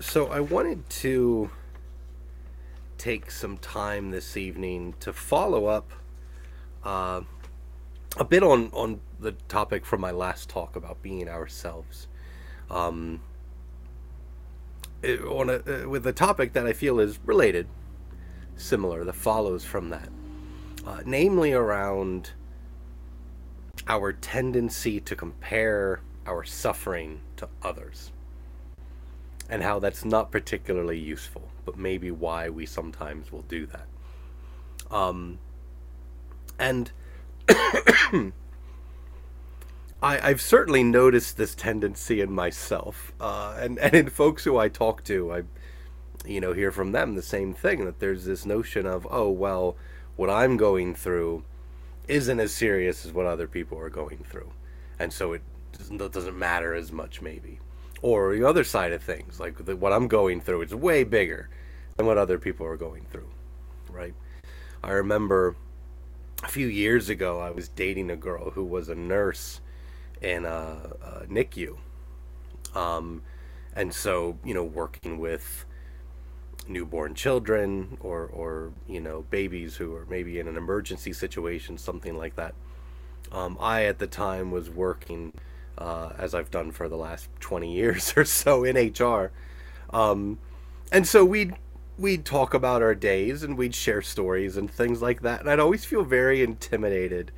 So I wanted to take some time this evening to follow up uh, a bit on on the topic from my last talk about being ourselves. Um, it, on a, uh, with a topic that I feel is related, similar, that follows from that, uh, namely around our tendency to compare our suffering to others and how that's not particularly useful, but maybe why we sometimes will do that. Um, and I, I've certainly noticed this tendency in myself, uh, and and in folks who I talk to, I, you know, hear from them the same thing that there's this notion of oh well, what I'm going through isn't as serious as what other people are going through, and so it doesn't matter as much maybe or the other side of things, like the, what I'm going through, it's way bigger than what other people are going through, right? I remember a few years ago, I was dating a girl who was a nurse in a, a NICU, um, and so you know, working with newborn children or or you know babies who are maybe in an emergency situation, something like that. Um, I at the time was working uh, as I've done for the last 20 years or so in HR. Um, and so we'd we'd talk about our days and we'd share stories and things like that. And I'd always feel very intimidated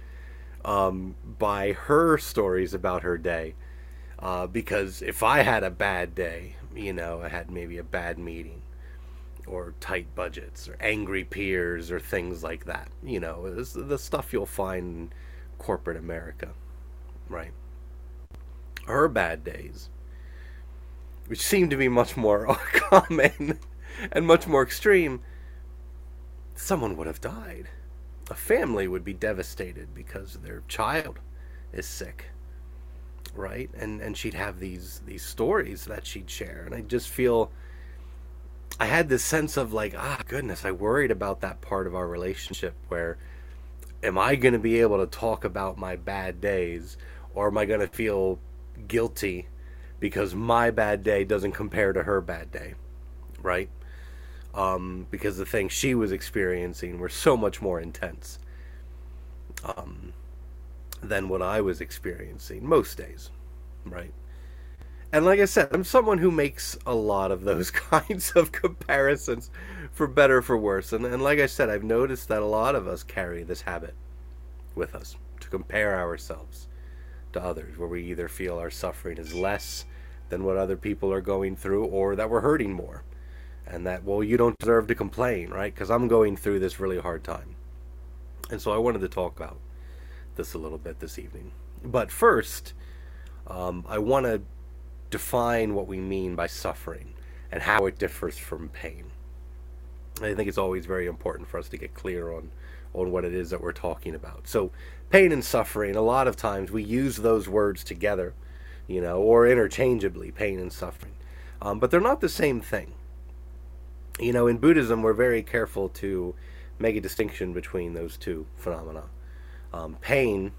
um, by her stories about her day. Uh, because if I had a bad day, you know, I had maybe a bad meeting or tight budgets or angry peers or things like that, you know, the stuff you'll find in corporate America, right? Her bad days, which seem to be much more common and much more extreme, someone would have died. A family would be devastated because their child is sick. Right? And and she'd have these these stories that she'd share. And I just feel I had this sense of like, ah goodness, I worried about that part of our relationship where am I going to be able to talk about my bad days or am I going to feel guilty because my bad day doesn't compare to her bad day, right? Um, because the things she was experiencing were so much more intense um, than what I was experiencing most days, right? And like I said, I'm someone who makes a lot of those kinds of comparisons for better for worse. And, and like I said, I've noticed that a lot of us carry this habit with us to compare ourselves to others, where we either feel our suffering is less than what other people are going through or that we're hurting more. And that, well, you don't deserve to complain, right? Because I'm going through this really hard time. And so I wanted to talk about this a little bit this evening. But first, um, I want to define what we mean by suffering and how it differs from pain. I think it's always very important for us to get clear on on what it is that we're talking about. So, pain and suffering, a lot of times we use those words together, you know, or interchangeably, pain and suffering. Um, but they're not the same thing. You know, in Buddhism, we're very careful to make a distinction between those two phenomena. Um, pain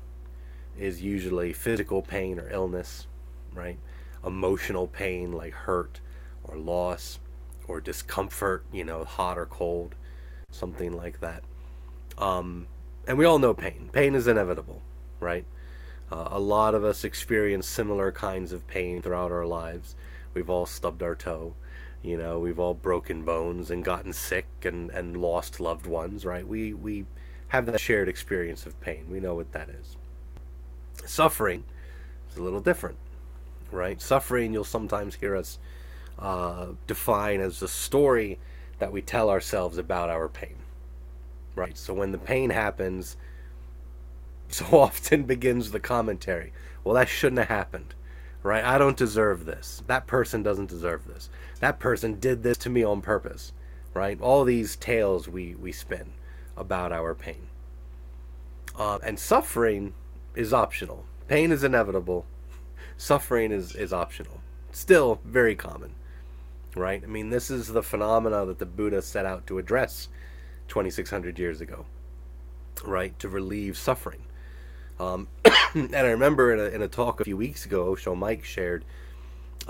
is usually physical pain or illness, right? Emotional pain like hurt or loss or discomfort, you know, hot or cold, something like that. Um, and we all know pain. Pain is inevitable, right? Uh, a lot of us experience similar kinds of pain throughout our lives. We've all stubbed our toe. You know, we've all broken bones and gotten sick and, and lost loved ones, right? We, we have that shared experience of pain. We know what that is. Suffering is a little different, right? Suffering, you'll sometimes hear us uh, define as the story that we tell ourselves about our pain right? So when the pain happens, so often begins the commentary. Well, that shouldn't have happened, right? I don't deserve this. That person doesn't deserve this. That person did this to me on purpose, right? All these tales we, we spin about our pain. Uh, and suffering is optional. Pain is inevitable. Suffering is, is optional. Still very common, right? I mean, this is the phenomena that the Buddha set out to address 2,600 years ago, right? To relieve suffering. Um, and I remember in a, in a talk a few weeks ago, Osho Mike shared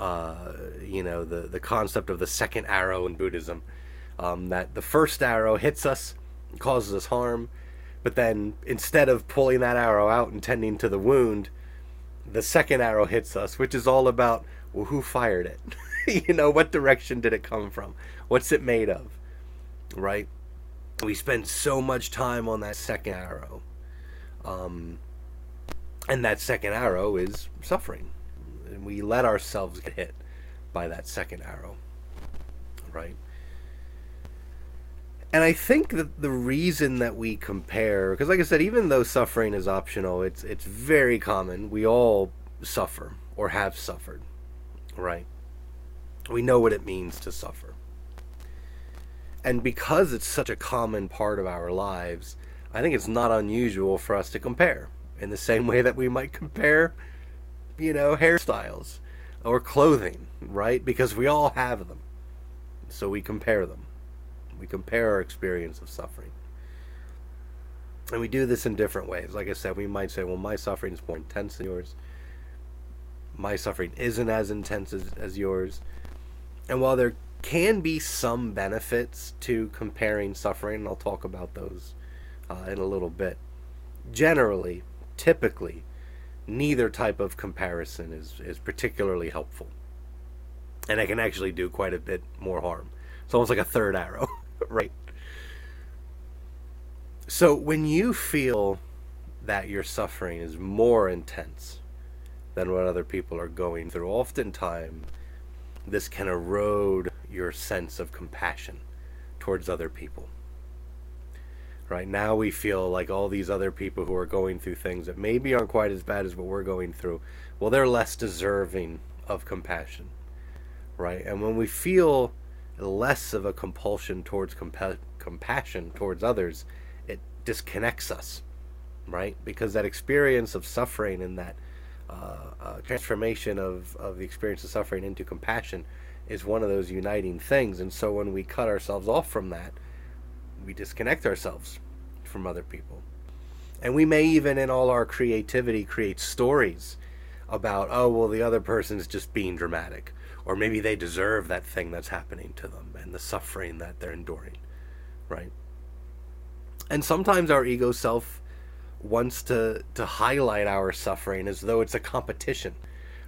uh, you know, the, the concept of the second arrow in Buddhism. Um, that the first arrow hits us, causes us harm, but then instead of pulling that arrow out and tending to the wound, the second arrow hits us, which is all about well, who fired it? you know, what direction did it come from? What's it made of? Right? We spend so much time on that second arrow. Um, and that second arrow is suffering. And we let ourselves get hit by that second arrow. Right? And I think that the reason that we compare, because like I said, even though suffering is optional, it's it's very common. We all suffer or have suffered, right? We know what it means to suffer. And because it's such a common part of our lives, I think it's not unusual for us to compare in the same way that we might compare, you know, hairstyles or clothing, right? Because we all have them. So we compare them. We compare our experience of suffering. And we do this in different ways. Like I said, we might say, well, my suffering is more intense than yours. My suffering isn't as intense as, as yours. And while there can be some benefits to comparing suffering, and I'll talk about those uh, in a little bit, generally, typically, neither type of comparison is, is particularly helpful. And it can actually do quite a bit more harm. It's almost like a third arrow. right? So when you feel that your suffering is more intense than what other people are going through, oftentimes this can erode your sense of compassion towards other people. Right now, we feel like all these other people who are going through things that maybe aren't quite as bad as what we're going through, well, they're less deserving of compassion. Right? And when we feel less of a compulsion towards compa- compassion towards others, it disconnects us, right? Because that experience of suffering and that uh, uh, transformation of, of the experience of suffering into compassion is one of those uniting things. And so when we cut ourselves off from that, we disconnect ourselves from other people. And we may even, in all our creativity, create stories about, oh, well, the other person's just being dramatic or maybe they deserve that thing that's happening to them and the suffering that they're enduring, right? And sometimes our ego self wants to to highlight our suffering as though it's a competition,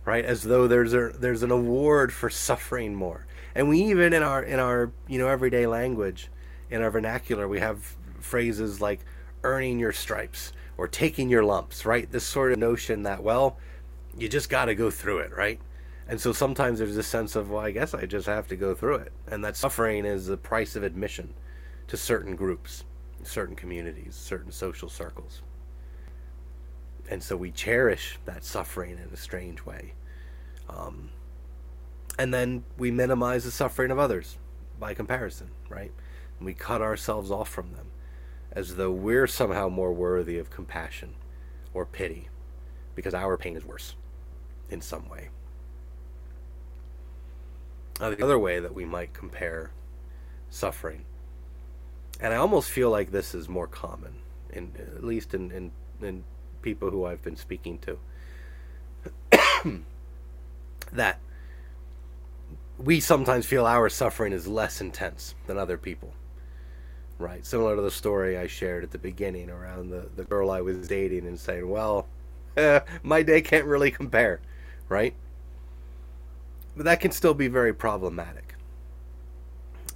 right? As though there's a there's an award for suffering more. And we even in our in our you know everyday language, in our vernacular, we have phrases like earning your stripes or taking your lumps, right? This sort of notion that well, you just got to go through it, right? And so sometimes there's this sense of, well, I guess I just have to go through it. And that suffering is the price of admission to certain groups, certain communities, certain social circles. And so we cherish that suffering in a strange way. Um, and then we minimize the suffering of others by comparison, right? And we cut ourselves off from them as though we're somehow more worthy of compassion or pity because our pain is worse in some way. Now, the other way that we might compare suffering, and I almost feel like this is more common, in at least in in, in people who I've been speaking to, that we sometimes feel our suffering is less intense than other people. Right, similar to the story I shared at the beginning around the, the girl I was dating and saying, well, eh, my day can't really compare, right? But that can still be very problematic.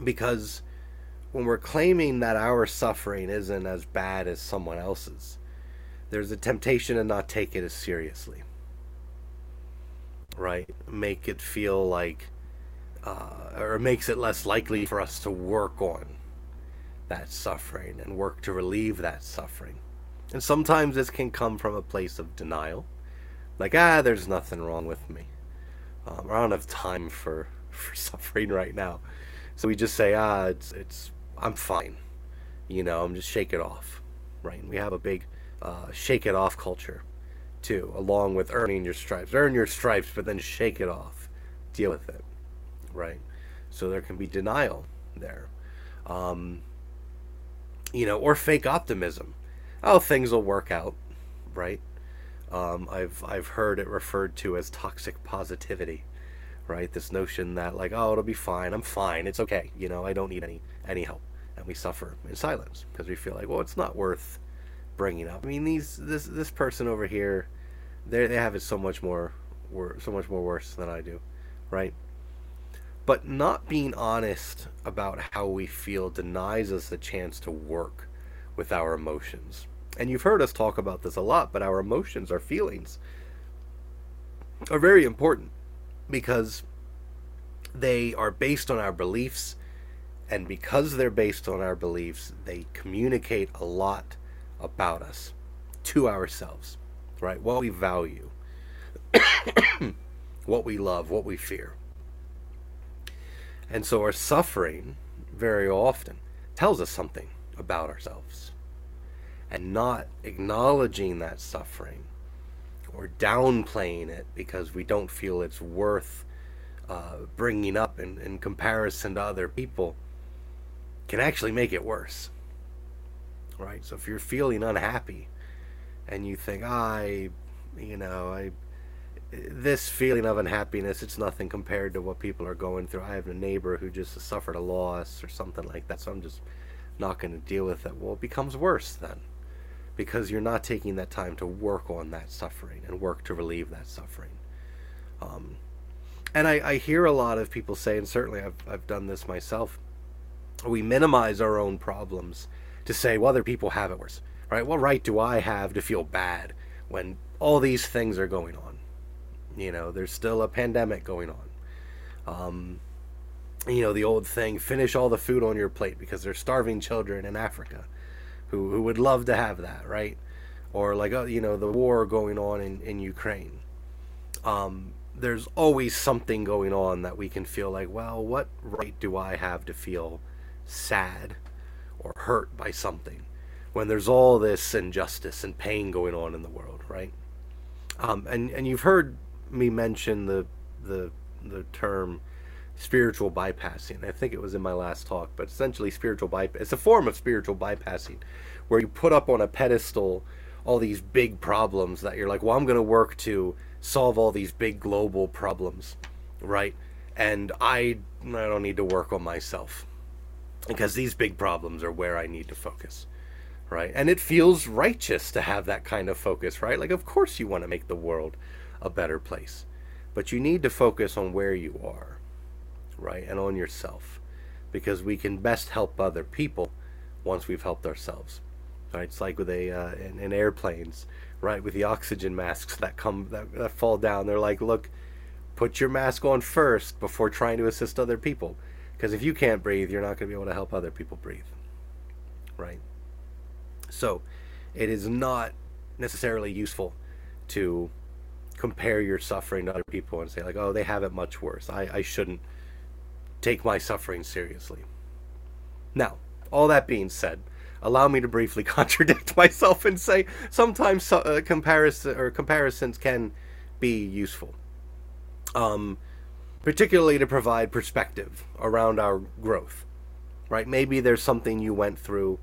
Because when we're claiming that our suffering isn't as bad as someone else's, there's a temptation to not take it as seriously. Right? Make it feel like, uh, or makes it less likely for us to work on that suffering and work to relieve that suffering. And sometimes this can come from a place of denial. Like, ah, there's nothing wrong with me. Um, I don't have time for, for suffering right now. So we just say, ah, it's, it's, I'm fine. You know, I'm just shake it off. Right? And we have a big uh, shake it off culture too, along with earning your stripes. Earn your stripes, but then shake it off. Deal with it. Right? So there can be denial there. Um, you know, or fake optimism. Oh, things will work out. Right? Um, I've I've heard it referred to as toxic positivity, right? This notion that like, oh, it'll be fine. I'm fine. It's okay. You know, I don't need any any help, and we suffer in silence because we feel like, well, it's not worth bringing up. I mean, these this this person over here, they they have it so much more, so much more worse than I do, right? But not being honest about how we feel denies us the chance to work with our emotions. And you've heard us talk about this a lot, but our emotions, our feelings, are very important because they are based on our beliefs. And because they're based on our beliefs, they communicate a lot about us to ourselves, right? What we value, what we love, what we fear. And so our suffering very often tells us something about ourselves. And not acknowledging that suffering or downplaying it because we don't feel it's worth uh, bringing up in, in comparison to other people can actually make it worse. Right? So if you're feeling unhappy and you think, I, you know, I, this feeling of unhappiness, it's nothing compared to what people are going through. I have a neighbor who just suffered a loss or something like that, so I'm just not going to deal with it. Well, it becomes worse then because you're not taking that time to work on that suffering and work to relieve that suffering. Um, and I, I hear a lot of people say, and certainly I've, I've done this myself, we minimize our own problems to say, well, other people have it worse, right? What right do I have to feel bad when all these things are going on? You know, there's still a pandemic going on. Um, you know, the old thing, finish all the food on your plate because there's starving children in Africa who, who would love to have that, right? Or like, uh, you know, the war going on in, in Ukraine. Um, there's always something going on that we can feel like, well, what right do I have to feel sad hurt by something when there's all this injustice and pain going on in the world, right? Um, and and you've heard me mention the the the term spiritual bypassing. I think it was in my last talk, but essentially spiritual bypass. It's a form of spiritual bypassing where you put up on a pedestal all these big problems that you're like, well, I'm going to work to solve all these big global problems, right? And I I don't need to work on myself because these big problems are where I need to focus, right? And it feels righteous to have that kind of focus, right? Like, of course, you want to make the world a better place, but you need to focus on where you are, right? And on yourself because we can best help other people once we've helped ourselves. Right? It's like with a uh, in, in, airplanes, right? With the oxygen masks that come that, that fall down. They're like, look, put your mask on first before trying to assist other people, because if you can't breathe, you're not going to be able to help other people breathe. Right? So, it is not necessarily useful to compare your suffering to other people and say like, oh, they have it much worse. I, I shouldn't take my suffering seriously. Now, all that being said, allow me to briefly contradict myself and say sometimes uh, comparison or comparisons can be useful. Um, particularly to provide perspective around our growth. Right? Maybe there's something you went through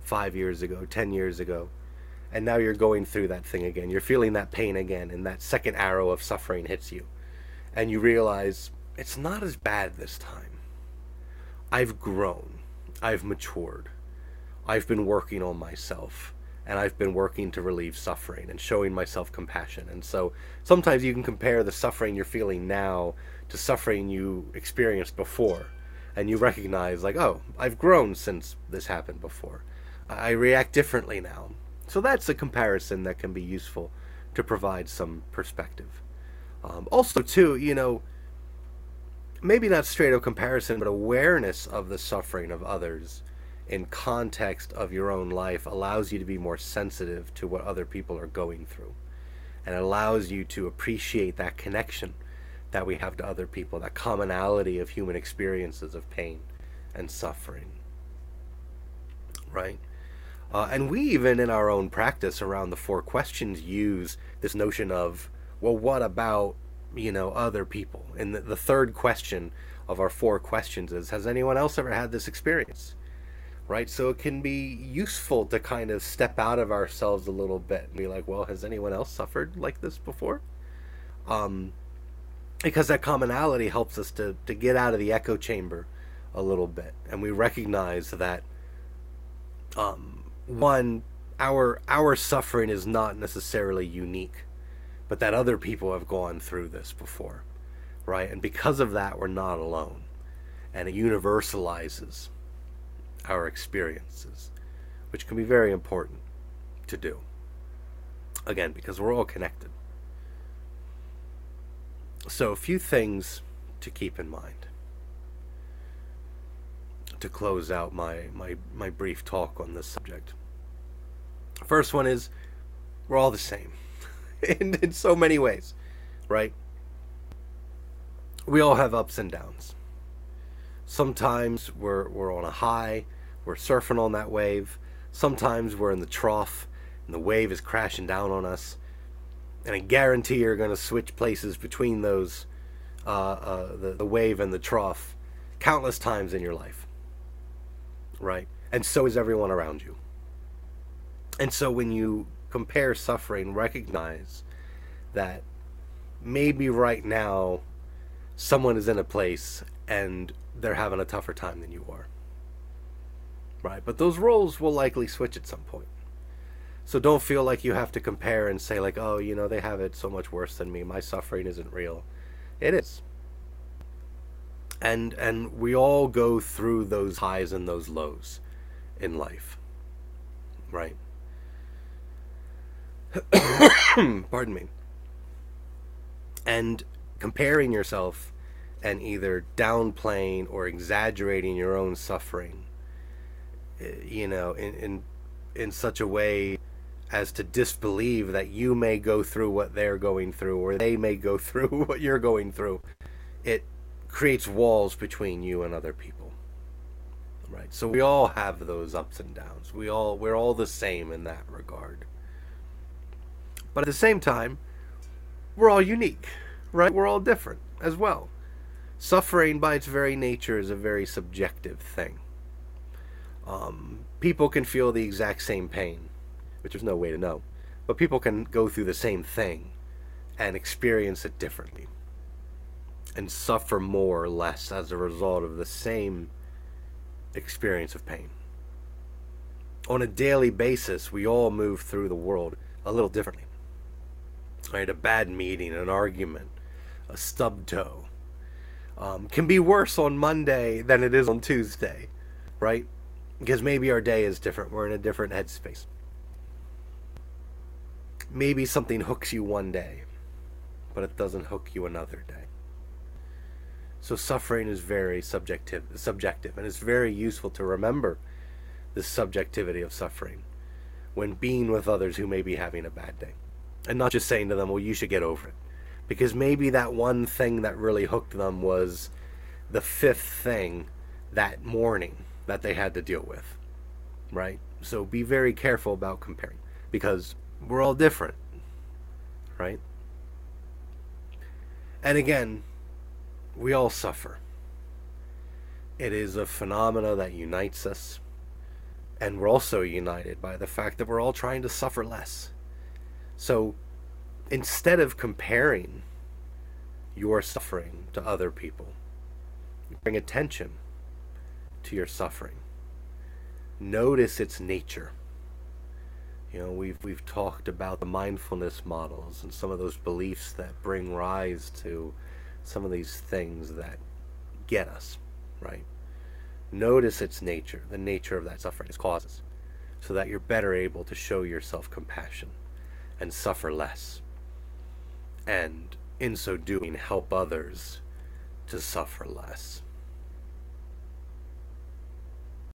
5 years ago, 10 years ago, and now you're going through that thing again. You're feeling that pain again and that second arrow of suffering hits you. And you realize it's not as bad this time. I've grown. I've matured. I've been working on myself and I've been working to relieve suffering and showing myself compassion. And so sometimes you can compare the suffering you're feeling now to suffering you experienced before. And you recognize, like, oh, I've grown since this happened before. I react differently now. So that's a comparison that can be useful to provide some perspective. Um, also, too, you know, maybe not straight up comparison, but awareness of the suffering of others in context of your own life allows you to be more sensitive to what other people are going through and allows you to appreciate that connection that we have to other people, that commonality of human experiences of pain and suffering. Right? Uh, and we even in our own practice around the four questions use this notion of, well, what about, you know, other people? And the, the third question of our four questions is, has anyone else ever had this experience? Right? So it can be useful to kind of step out of ourselves a little bit and be like, well, has anyone else suffered like this before? Um, because that commonality helps us to, to get out of the echo chamber a little bit and we recognize that um, one our our suffering is not necessarily unique but that other people have gone through this before right and because of that we're not alone and it universalizes our experiences which can be very important to do again because we're all connected so, a few things to keep in mind to close out my, my, my brief talk on this subject. First one is we're all the same in, in so many ways, right? We all have ups and downs. Sometimes we're, we're on a high, we're surfing on that wave. Sometimes we're in the trough and the wave is crashing down on us and I guarantee you're going to switch places between those, uh, uh, the, the wave and the trough, countless times in your life. Right? And so is everyone around you. And so when you compare suffering, recognize that maybe right now someone is in a place and they're having a tougher time than you are. Right? But those roles will likely switch at some point. So don't feel like you have to compare and say like, "Oh, you know, they have it so much worse than me. My suffering isn't real." It is. And and we all go through those highs and those lows in life. Right? Pardon me. And comparing yourself and either downplaying or exaggerating your own suffering eh, you know in in in such a way as to disbelieve that you may go through what they're going through or they may go through what you're going through. It creates walls between you and other people. Right? So we all have those ups and downs. We all we're all the same in that regard. But at the same time, we're all unique, right? We're all different as well. Suffering by its very nature is a very subjective thing. Um, people can feel the exact same pain which there's no way to know. But people can go through the same thing and experience it differently and suffer more or less as a result of the same experience of pain. On a daily basis, we all move through the world a little differently. Right? A bad meeting, an argument, a stub toe um, can be worse on Monday than it is on Tuesday, right? Because maybe our day is different. We're in a different headspace maybe something hooks you one day, but it doesn't hook you another day. So suffering is very subjective, subjective, and it's very useful to remember the subjectivity of suffering when being with others who may be having a bad day, and not just saying to them, "Well, you should get over it," because maybe that one thing that really hooked them was the fifth thing that morning that they had to deal with, right? So be very careful about comparing because we're all different, right? And again, we all suffer. It is a phenomena that unites us, and we're also united by the fact that we're all trying to suffer less. So instead of comparing your suffering to other people, bring attention to your suffering. Notice its nature. You know, we've we've talked about the mindfulness models and some of those beliefs that bring rise to some of these things that get us, right? Notice its nature, the nature of that suffering, its causes, so that you're better able to show yourself compassion and suffer less. And in so doing, help others to suffer less.